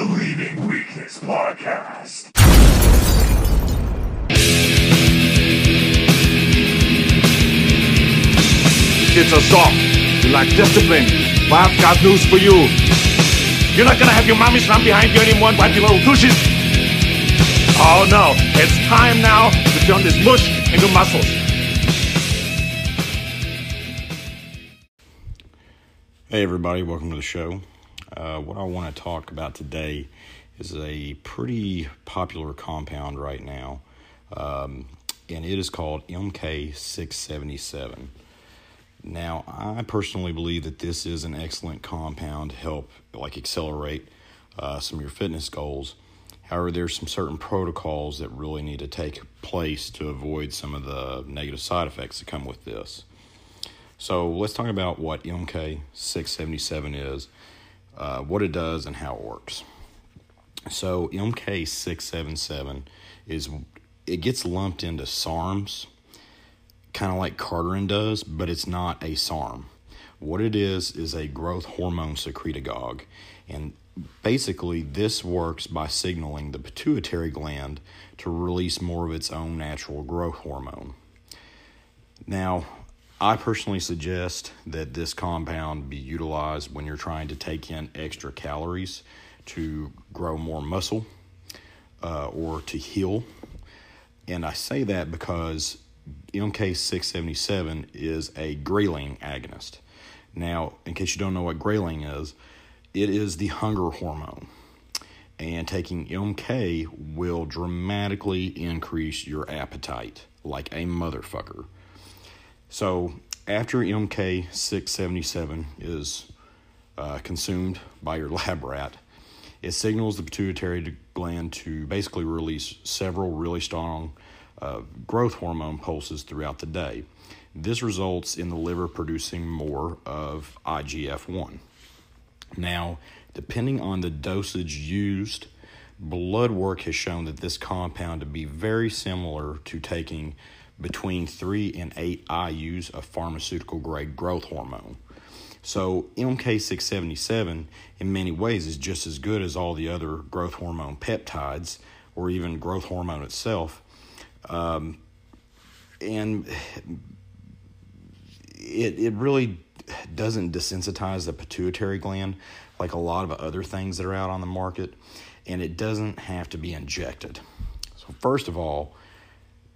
the Leaving Weakness Podcast. It's a song. You lack discipline. Well, I've got news for you. You're not gonna have your mommy run behind you anymore and wipe your little douches. Oh no, it's time now to turn this mush into muscles. Hey, everybody, welcome to the show. Uh, what I want to talk about today is a pretty popular compound right now, um, and it is called MK677. Now, I personally believe that this is an excellent compound to help like accelerate uh, some of your fitness goals. However, there's some certain protocols that really need to take place to avoid some of the negative side effects that come with this. So let's talk about what MK677 is, uh, what it does, and how it works. So MK677 is it gets lumped into SARMs kind of like Cardarine does, but it's not a SARM. What it is is a growth hormone secretagogue, and basically this works by signaling the pituitary gland to release more of its own natural growth hormone. Now, I personally suggest that this compound be utilized when you're trying to take in extra calories to grow more muscle uh, or to heal. And I say that because MK677 is a ghrelin agonist. Now, in case you don't know what ghrelin is, it is the hunger hormone. And taking MK will dramatically increase your appetite like a motherfucker. So, after MK677 is uh, consumed by your lab rat, it signals the pituitary gland to basically release several really strong uh, growth hormone pulses throughout the day. This results in the liver producing more of IGF 1. Now, depending on the dosage used, blood work has shown that this compound to be very similar to taking between 3 and 8 IUs of pharmaceutical grade growth hormone. So, MK677 in many ways is just as good as all the other growth hormone peptides or even growth hormone itself um, and it, it really doesn't desensitize the pituitary gland like a lot of other things that are out on the market, and it doesn't have to be injected. So, first of all,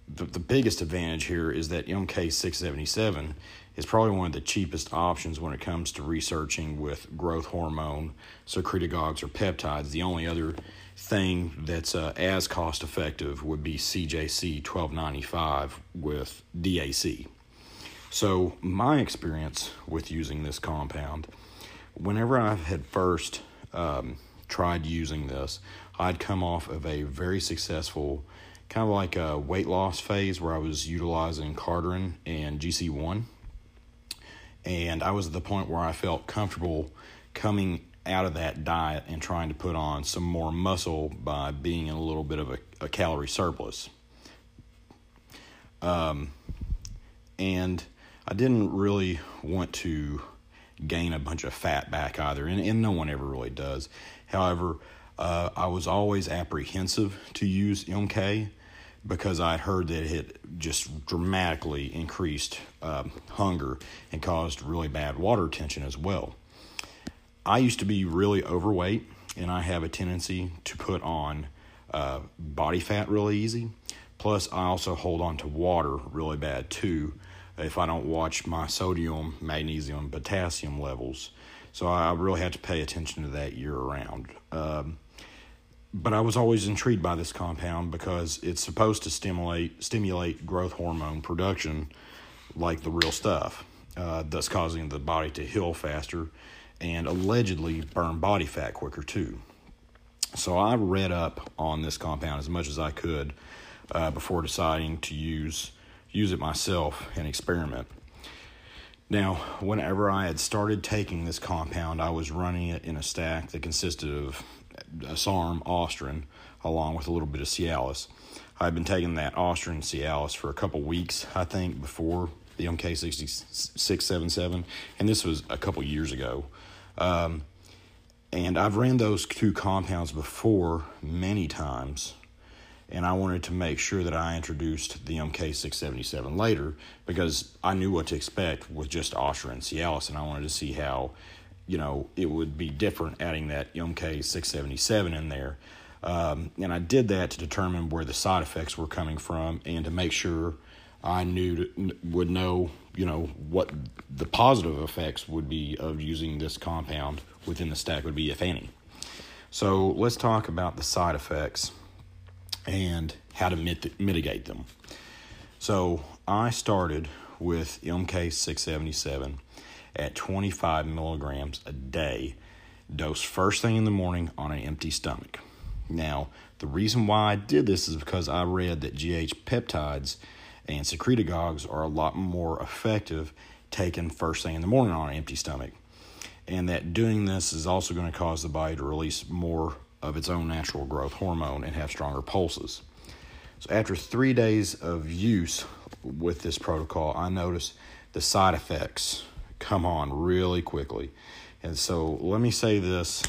the, the biggest advantage here is that MK677 is probably one of the cheapest options when it comes to researching with growth hormone, secretagogues, or peptides. The only other thing that's uh, as cost effective would be CJC 1295 with DAC. So, my experience with using this compound, whenever I had first um, tried using this, I'd come off of a very successful kind of like a weight loss phase where I was utilizing Cardarine and GC1. And I was at the point where I felt comfortable coming out of that diet and trying to put on some more muscle by being in a little bit of a, a calorie surplus. Um, and I didn't really want to gain a bunch of fat back either, and, and no one ever really does. However, uh, I was always apprehensive to use MK because I'd heard that it had just dramatically increased um, hunger and caused really bad water retention as well. I used to be really overweight, and I have a tendency to put on uh, body fat really easy. Plus, I also hold on to water really bad too if I don't watch my sodium, magnesium, potassium levels. So I really had to pay attention to that year round. Um, but I was always intrigued by this compound because it's supposed to stimulate stimulate growth hormone production, like the real stuff, uh, thus causing the body to heal faster and allegedly burn body fat quicker too. So I read up on this compound as much as I could uh, before deciding to use use it myself and experiment. Now, whenever I had started taking this compound, I was running it in a stack that consisted of SARM Ostarine along with a little bit of Cialis. I'd been taking that Ostarine Cialis for a couple weeks, I think, before the MK6677, and this was a couple years ago. Um, And I've ran those two compounds before many times, and I wanted to make sure that I introduced the MK677 later because I knew what to expect with just Ostra and Cialis, and I wanted to see how, you know, it would be different adding that MK677 in there. Um, and I did that to determine where the side effects were coming from and to make sure I knew to, would know, you know, what the positive effects would be of using this compound within the stack would be, if any. So let's talk about the side effects and how to mit- mitigate them. So I started with MK677 at 25 milligrams a day, dosed first thing in the morning on an empty stomach. Now, the reason why I did this is because I read that GH peptides and secretagogues are a lot more effective taken first thing in the morning on an empty stomach. And that doing this is also going to cause the body to release more of its own natural growth hormone and have stronger pulses. So, after three days of use with this protocol, I noticed the side effects come on really quickly. And so, let me say this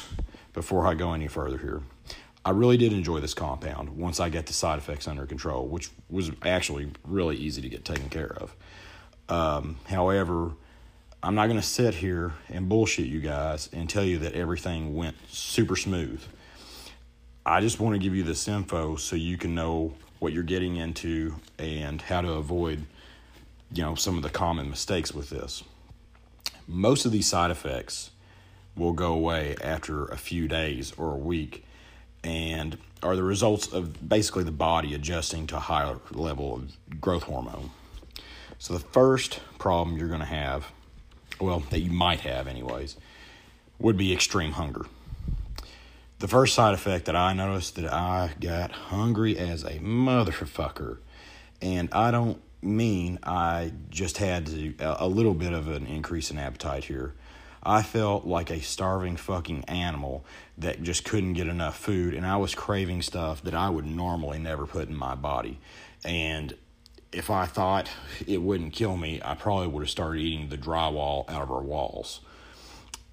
before I go any further here. I really did enjoy this compound once I got the side effects under control, which was actually really easy to get taken care of. Um, however, I'm not going to sit here and bullshit you guys and tell you that everything went super smooth. I just want to give you this info so you can know what you're getting into and how to avoid, you know, some of the common mistakes with this. Most of these side effects will go away after a few days or a week and are the results of basically the body adjusting to a higher level of growth hormone. So, the first problem you're going to have, well, that you might have anyways, would be extreme hunger. The first side effect that I noticed that I got hungry as a motherfucker, and I don't mean I just had to, a little bit of an increase in appetite here. I felt like a starving fucking animal that just couldn't get enough food, and I was craving stuff that I would normally never put in my body. And if I thought it wouldn't kill me, I probably would have started eating the drywall out of our walls.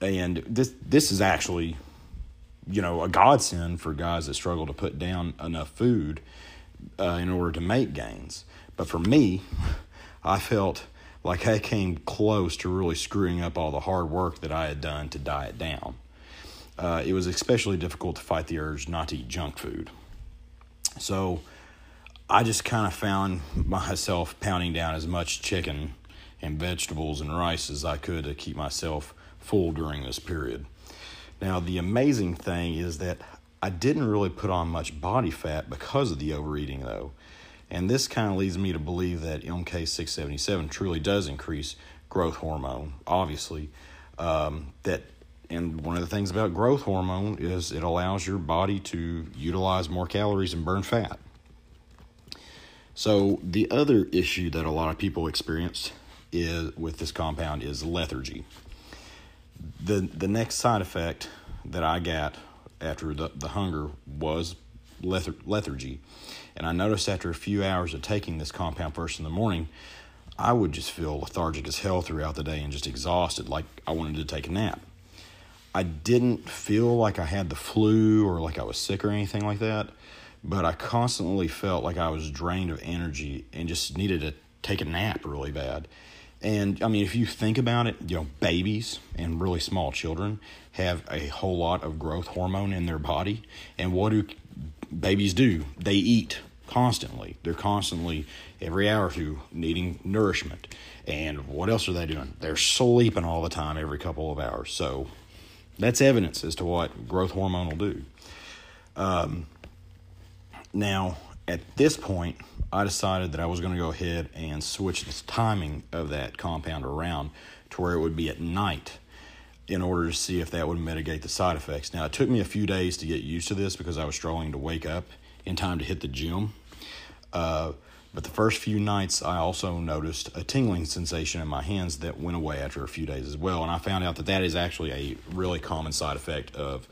And this this is actually, you know, a godsend for guys that struggle to put down enough food uh, in order to make gains. But for me, I felt like I came close to really screwing up all the hard work that I had done to diet down. Uh, it was especially difficult to fight the urge not to eat junk food. So I just kind of found myself pounding down as much chicken and vegetables and rice as I could to keep myself full during this period. Now, the amazing thing is that I didn't really put on much body fat because of the overeating, though. And this kind of leads me to believe that MK677 truly does increase growth hormone, obviously. Um, that and one of the things about growth hormone is it allows your body to utilize more calories and burn fat. So the other issue that a lot of people experience is with this compound is lethargy. The the next side effect that I got after the, the hunger was lethargy. And I noticed after a few hours of taking this compound first in the morning, I would just feel lethargic as hell throughout the day and just exhausted, like I wanted to take a nap. I didn't feel like I had the flu or like I was sick or anything like that, but I constantly felt like I was drained of energy and just needed to take a nap really bad. And I mean, if you think about it, you know, babies and really small children have a whole lot of growth hormone in their body. And what do babies do. They eat constantly. They're constantly, every hour or two, needing nourishment. And what else are they doing? They're sleeping all the time, every couple of hours. So that's evidence as to what growth hormone will do. Um, now, at this point, I decided that I was going to go ahead and switch the timing of that compound around to where it would be at night in order to see if that would mitigate the side effects. Now, it took me a few days to get used to this because I was struggling to wake up in time to hit the gym. Uh, but the first few nights, I also noticed a tingling sensation in my hands that went away after a few days as well. And I found out that that is actually a really common side effect of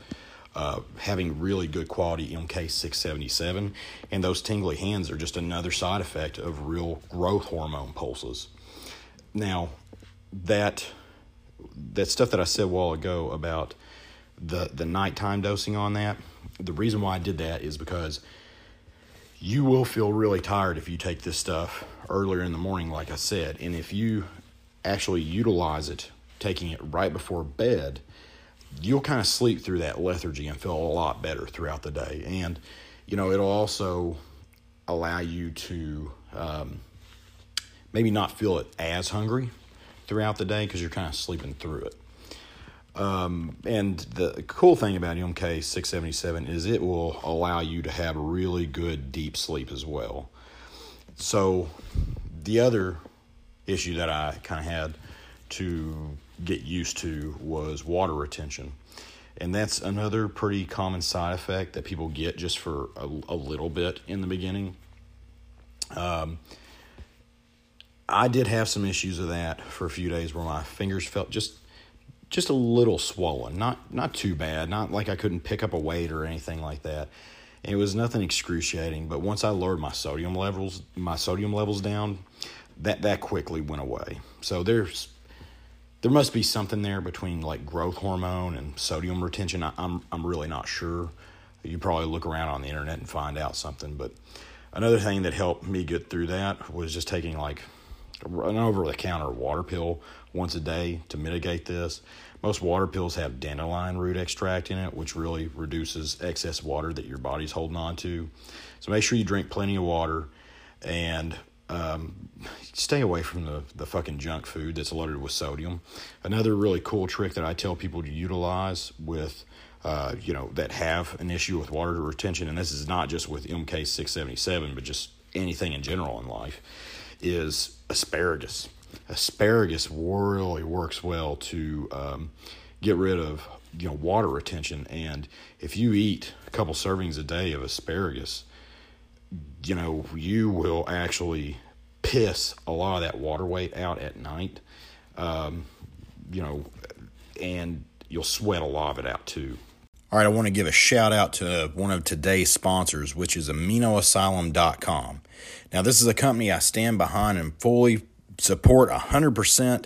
uh, having really good quality MK677. And those tingly hands are just another side effect of real growth hormone pulses. Now, that that stuff that I said a while ago about the the nighttime dosing on that. The reason why I did that is because you will feel really tired if you take this stuff earlier in the morning, like I said, and if you actually utilize it, taking it right before bed, you'll kind of sleep through that lethargy and feel a lot better throughout the day. And you know, it'll also allow you to um, maybe not feel it as hungry throughout the day because you're kind of sleeping through it. Um, and the cool thing about MK 677 is it will allow you to have really good deep sleep as well. So, the other issue that I kind of had to get used to was water retention. And that's another pretty common side effect that people get just for a, a little bit in the beginning. Um, I did have some issues of that for a few days where my fingers felt just just a little swollen, not not too bad, not like I couldn't pick up a weight or anything like that. It was nothing excruciating, but once I lowered my sodium levels, my sodium levels down, that that quickly went away. So there's there must be something there between like growth hormone and sodium retention. I, I'm I'm really not sure. You probably look around on the internet and find out something. But another thing that helped me get through that was just taking like an over the counter water pill once a day to mitigate this. Most water pills have dandelion root extract in it, which really reduces excess water that your body's holding on to. So make sure you drink plenty of water and um, stay away from the, the fucking junk food that's loaded with sodium. Another really cool trick that I tell people to utilize with, uh, you know, that have an issue with water retention, and this is not just with MK677, but just anything in general in life, is asparagus. Asparagus really works well to um, get rid of you know water retention, and if you eat a couple servings a day of asparagus, you know, you will actually piss a lot of that water weight out at night. Um, you know, and you'll sweat a lot of it out too. All right, I want to give a shout out to one of today's sponsors, which is AminoAsylum.com. Now, this is a company I stand behind and fully support 100%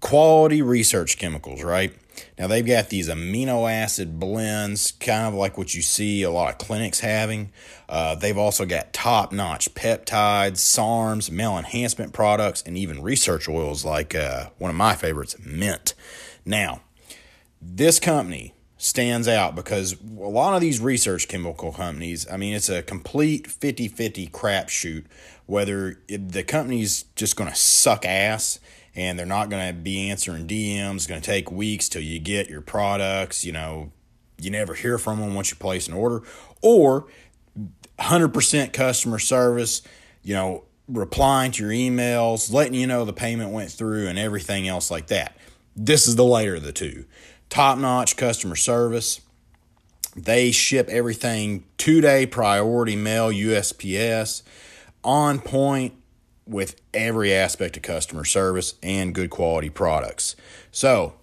quality research chemicals, right? Now they've got these amino acid blends, kind of like what you see a lot of clinics having. Uh, they've also got top notch peptides, SARMs, male enhancement products, and even research oils like uh, one of my favorites, mint. Now, this company stands out because a lot of these research chemical companies, I mean, it's a complete 50 50 crapshoot whether the company's just going to suck ass and they're not going to be answering DMs. Going to take weeks till you get your products. You know, you never hear from them once you place an order, or 100% customer service. You know, replying to your emails, letting you know the payment went through, and everything else like that. This is the later of the two. Top notch customer service. They ship everything two day priority mail, USPS, on point with every aspect of customer service and good quality products. So,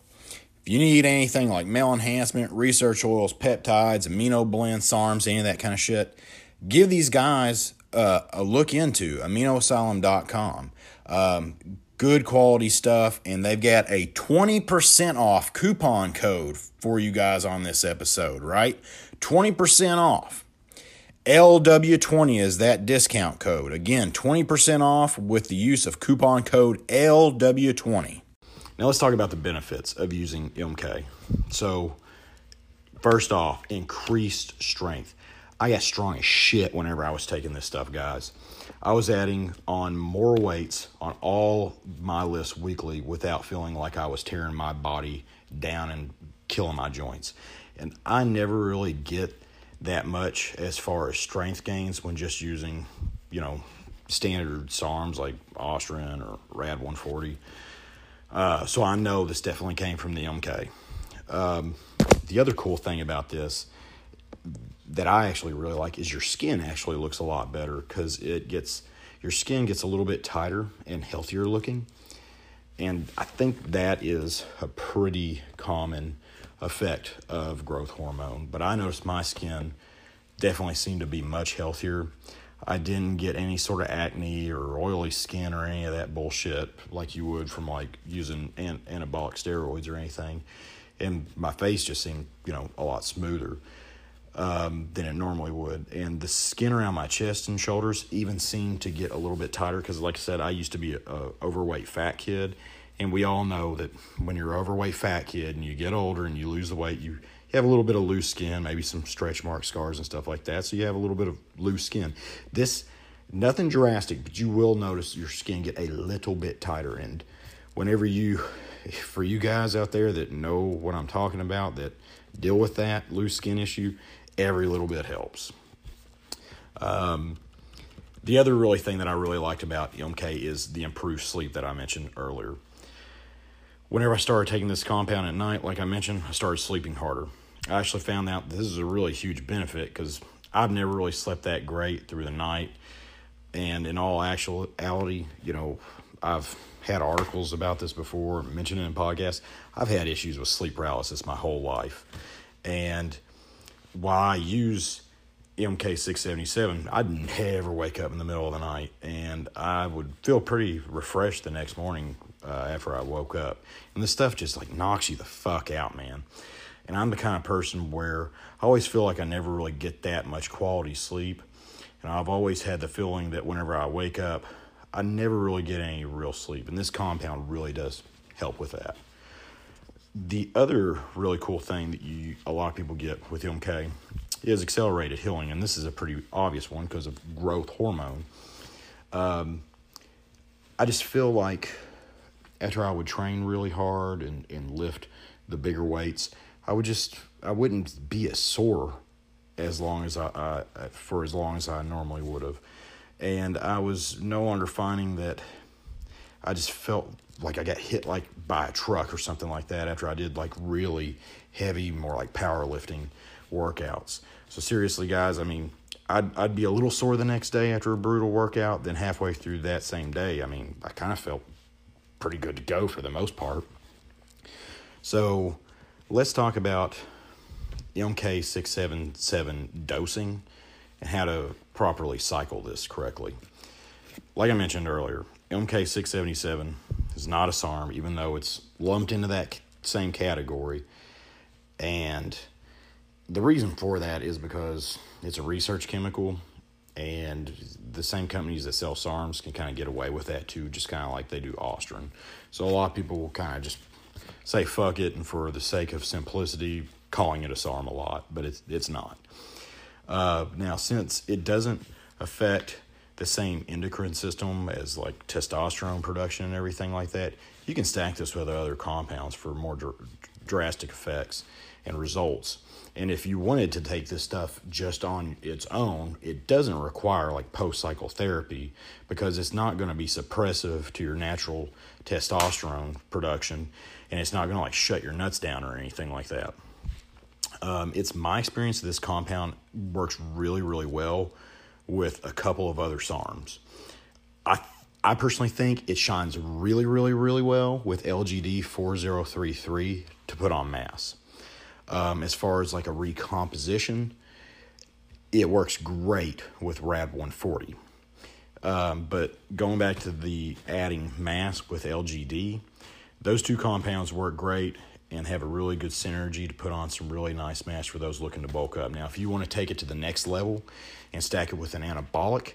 if you need anything like male enhancement, research oils, peptides, amino blend, SARMs, any of that kind of shit, give these guys uh, a look into aminoasylum.com. Um, good quality stuff, and they've got a 20% off coupon code for you guys on this episode, right? 20% off. LW20 is that discount code. Again, 20% off with the use of coupon code LW20. Now let's talk about the benefits of using MK. So, first off, increased strength. I got strong as shit whenever I was taking this stuff, guys. I was adding on more weights on all my lists weekly without feeling like I was tearing my body down and killing my joints. And I never really get that much as far as strength gains when just using, you know, standard SARMs like Ostarine or Rad 140. Uh, so I know this definitely came from the MK. Um, the other cool thing about this that I actually really like is your skin actually looks a lot better because it gets your skin gets a little bit tighter and healthier looking. And I think that is a pretty common effect of growth hormone. But I noticed my skin definitely seemed to be much healthier. I didn't get any sort of acne or oily skin or any of that bullshit like you would from like using an- anabolic steroids or anything. and my face just seemed you know a lot smoother um, than it normally would. And the skin around my chest and shoulders even seemed to get a little bit tighter because, like I said, I used to be a, a overweight fat kid, and we all know that when you're overweight fat kid and you get older and you lose the weight, you you have a little bit of loose skin, maybe some stretch mark scars and stuff like that. So you have a little bit of loose skin. This nothing drastic, but you will notice your skin get a little bit tighter. And whenever you, for you guys out there that know what I'm talking about, that deal with that loose skin issue, every little bit helps. Um, the other really thing that I really liked about MK is the improved sleep that I mentioned earlier. Whenever I started taking this compound at night, like I mentioned, I started sleeping harder. I actually found out this is a really huge benefit because I've never really slept that great through the night. And in all actuality, you know, I've had articles about this before, mentioned it in podcasts. I've had issues with sleep paralysis my whole life. And while I use MK677, I'd never wake up in the middle of the night and I would feel pretty refreshed the next morning uh, after I woke up. And this stuff just like knocks you the fuck out, man. And I'm the kind of person where I always feel like I never really get that much quality sleep. And I've always had the feeling that whenever I wake up, I never really get any real sleep. And this compound really does help with that. The other really cool thing that you a lot of people get with MK is accelerated healing, and this is a pretty obvious one because of growth hormone. Um, I just feel like after I would train really hard and, and lift the bigger weights, I would just I wouldn't be as sore as long as I, I for as long as I normally would have, and I was no longer finding that I just felt like I got hit like by a truck or something like that after I did like really heavy, more like powerlifting workouts. So seriously, guys, I mean, I'd I'd be a little sore the next day after a brutal workout. Then halfway through that same day, I mean, I kind of felt pretty good to go for the most part. So let's talk about MK677 dosing and how to properly cycle this correctly. Like I mentioned earlier, MK677 is not a SARM, even though it's lumped into that same category. And the reason for that is because it's a research chemical, and the same companies that sell SARMs can kind of get away with that too, just kind of like they do Ostarine. So a lot of people will kind of just say fuck it, and for the sake of simplicity, calling it a SARM a lot, but it's it's not. Uh, now, since it doesn't affect the same endocrine system as like testosterone production and everything like that, you can stack this with other compounds for more dr- drastic effects and results. And if you wanted to take this stuff just on its own, it doesn't require like post cycle therapy because it's not going to be suppressive to your natural testosterone production and it's not going to like shut your nuts down or anything like that. Um, it's my experience this compound works really, really well with a couple of other SARMs. I I personally think it shines really, really, really well with LGD 4033 to put on mass. Um, as far as like a recomposition, it works great with RAD 140. Um, but going back to the adding mass with LGD, those two compounds work great and have a really good synergy to put on some really nice mass for those looking to bulk up. Now, if you want to take it to the next level and stack it with an anabolic,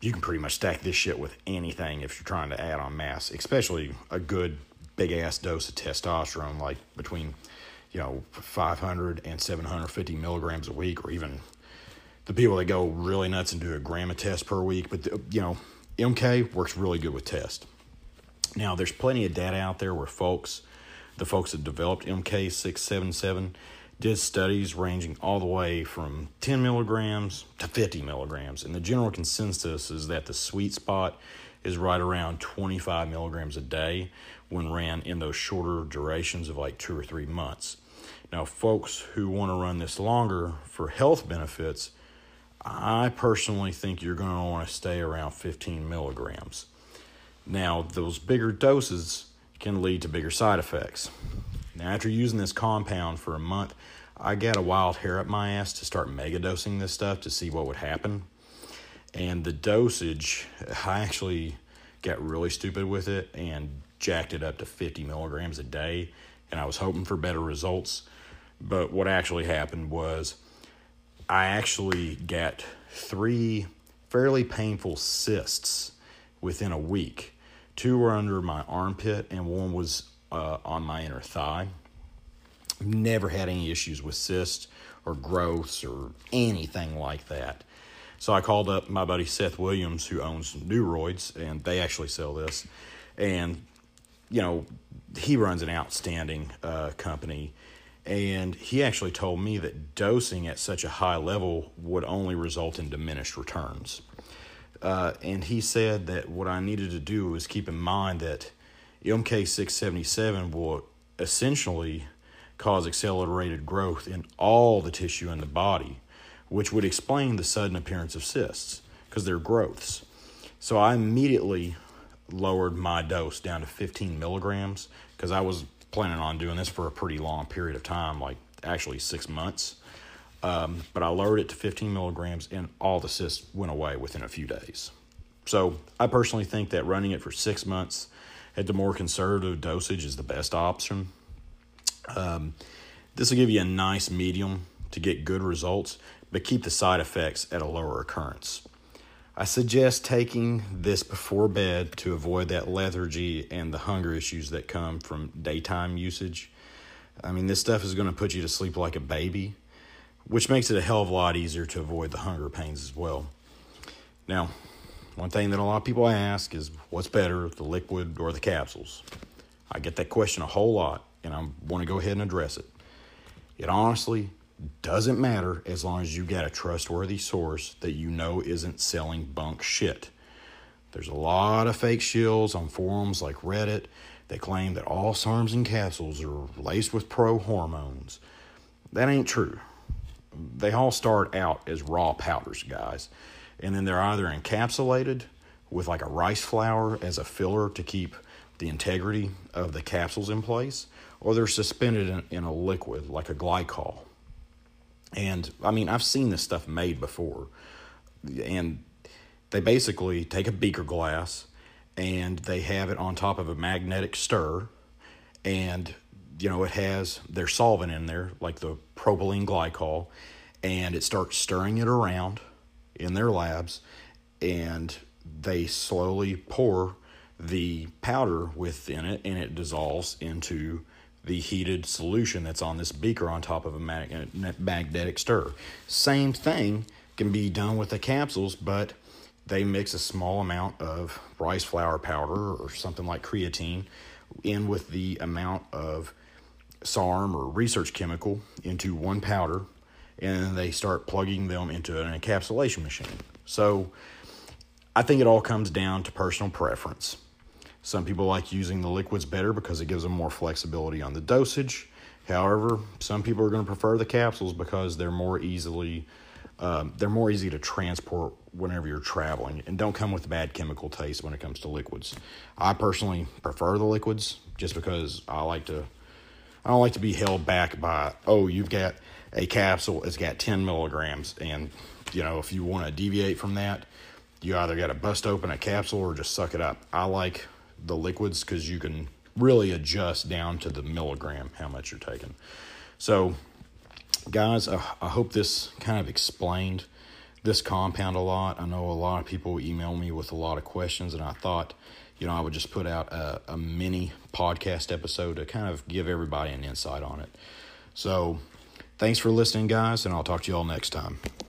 you can pretty much stack this shit with anything if you're trying to add on mass, especially a good big ass dose of testosterone, like between you know 500 and 750 milligrams a week, or even the people that go really nuts and do a gram of test per week. But the, you know, MK works really good with test. Now, there's plenty of data out there where folks, the folks that developed MK677, did studies ranging all the way from 10 milligrams to 50 milligrams. And the general consensus is that the sweet spot is right around 25 milligrams a day when ran in those shorter durations of like two or three months. Now, folks who want to run this longer for health benefits, I personally think you're going to want to stay around 15 milligrams. Now, those bigger doses can lead to bigger side effects. Now, after using this compound for a month, I got a wild hair up my ass to start mega dosing this stuff to see what would happen. And the dosage, I actually got really stupid with it and jacked it up to 50 milligrams a day. and I was hoping for better results. But what actually happened was I actually got three fairly painful cysts within a week. Two were under my armpit, and one was uh, on my inner thigh. Never had any issues with cysts or growths or anything like that. So I called up my buddy Seth Williams, who owns Neuroids, and they actually sell this. And, you know, he runs an outstanding uh, company. And he actually told me that dosing at such a high level would only result in diminished returns. Uh, and he said that what I needed to do was keep in mind that MK677 will essentially cause accelerated growth in all the tissue in the body, which would explain the sudden appearance of cysts because they're growths. So I immediately lowered my dose down to 15 milligrams because I was planning on doing this for a pretty long period of time, like actually six months. Um, but I lowered it to 15 milligrams, and all the cysts went away within a few days. So I personally think that running it for six months at the more conservative dosage is the best option. Um, this will give you a nice medium to get good results, but keep the side effects at a lower occurrence. I suggest taking this before bed to avoid that lethargy and the hunger issues that come from daytime usage. I mean, this stuff is going to put you to sleep like a baby, which makes it a hell of a lot easier to avoid the hunger pains as well. Now, one thing that a lot of people ask is what's better, the liquid or the capsules? I get that question a whole lot, and I want to go ahead and address it. It honestly doesn't matter as long as you got a trustworthy source that you know isn't selling bunk shit. There's a lot of fake shills on forums like Reddit that claim that all SARMs and capsules are laced with pro hormones. That ain't true. They all start out as raw powders, guys, and then they're either encapsulated with like a rice flour as a filler to keep the integrity of the capsules in place, or they're suspended in, in a liquid like a glycol. And I mean, I've seen this stuff made before. And they basically take a beaker glass and they have it on top of a magnetic stir. And, you know, it has their solvent in there, like the propylene glycol. And it starts stirring it around in their labs. And they slowly pour the powder within it and it dissolves into the heated solution that's on this beaker on top of a magnetic stir. Same thing can be done with the capsules, but they mix a small amount of rice flour powder or something like creatine in with the amount of SARM or research chemical into one powder, and they start plugging them into an encapsulation machine. So I think it all comes down to personal preference. Some people like using the liquids better because it gives them more flexibility on the dosage. However, some people are going to prefer the capsules because they're more easily um, they're more easy to transport whenever you're traveling and don't come with bad chemical taste when it comes to liquids. I personally prefer the liquids just because I like to I don't like to be held back by oh you've got a capsule it's got 10 milligrams and you know if you want to deviate from that you either got to bust open a capsule or just suck it up. I like the liquids because you can really adjust down to the milligram how much you're taking. So, guys, I, I hope this kind of explained this compound a lot. I know a lot of people email me with a lot of questions, and I thought, you know, I would just put out a, a mini podcast episode to kind of give everybody an insight on it. So, thanks for listening, guys, and I'll talk to you all next time.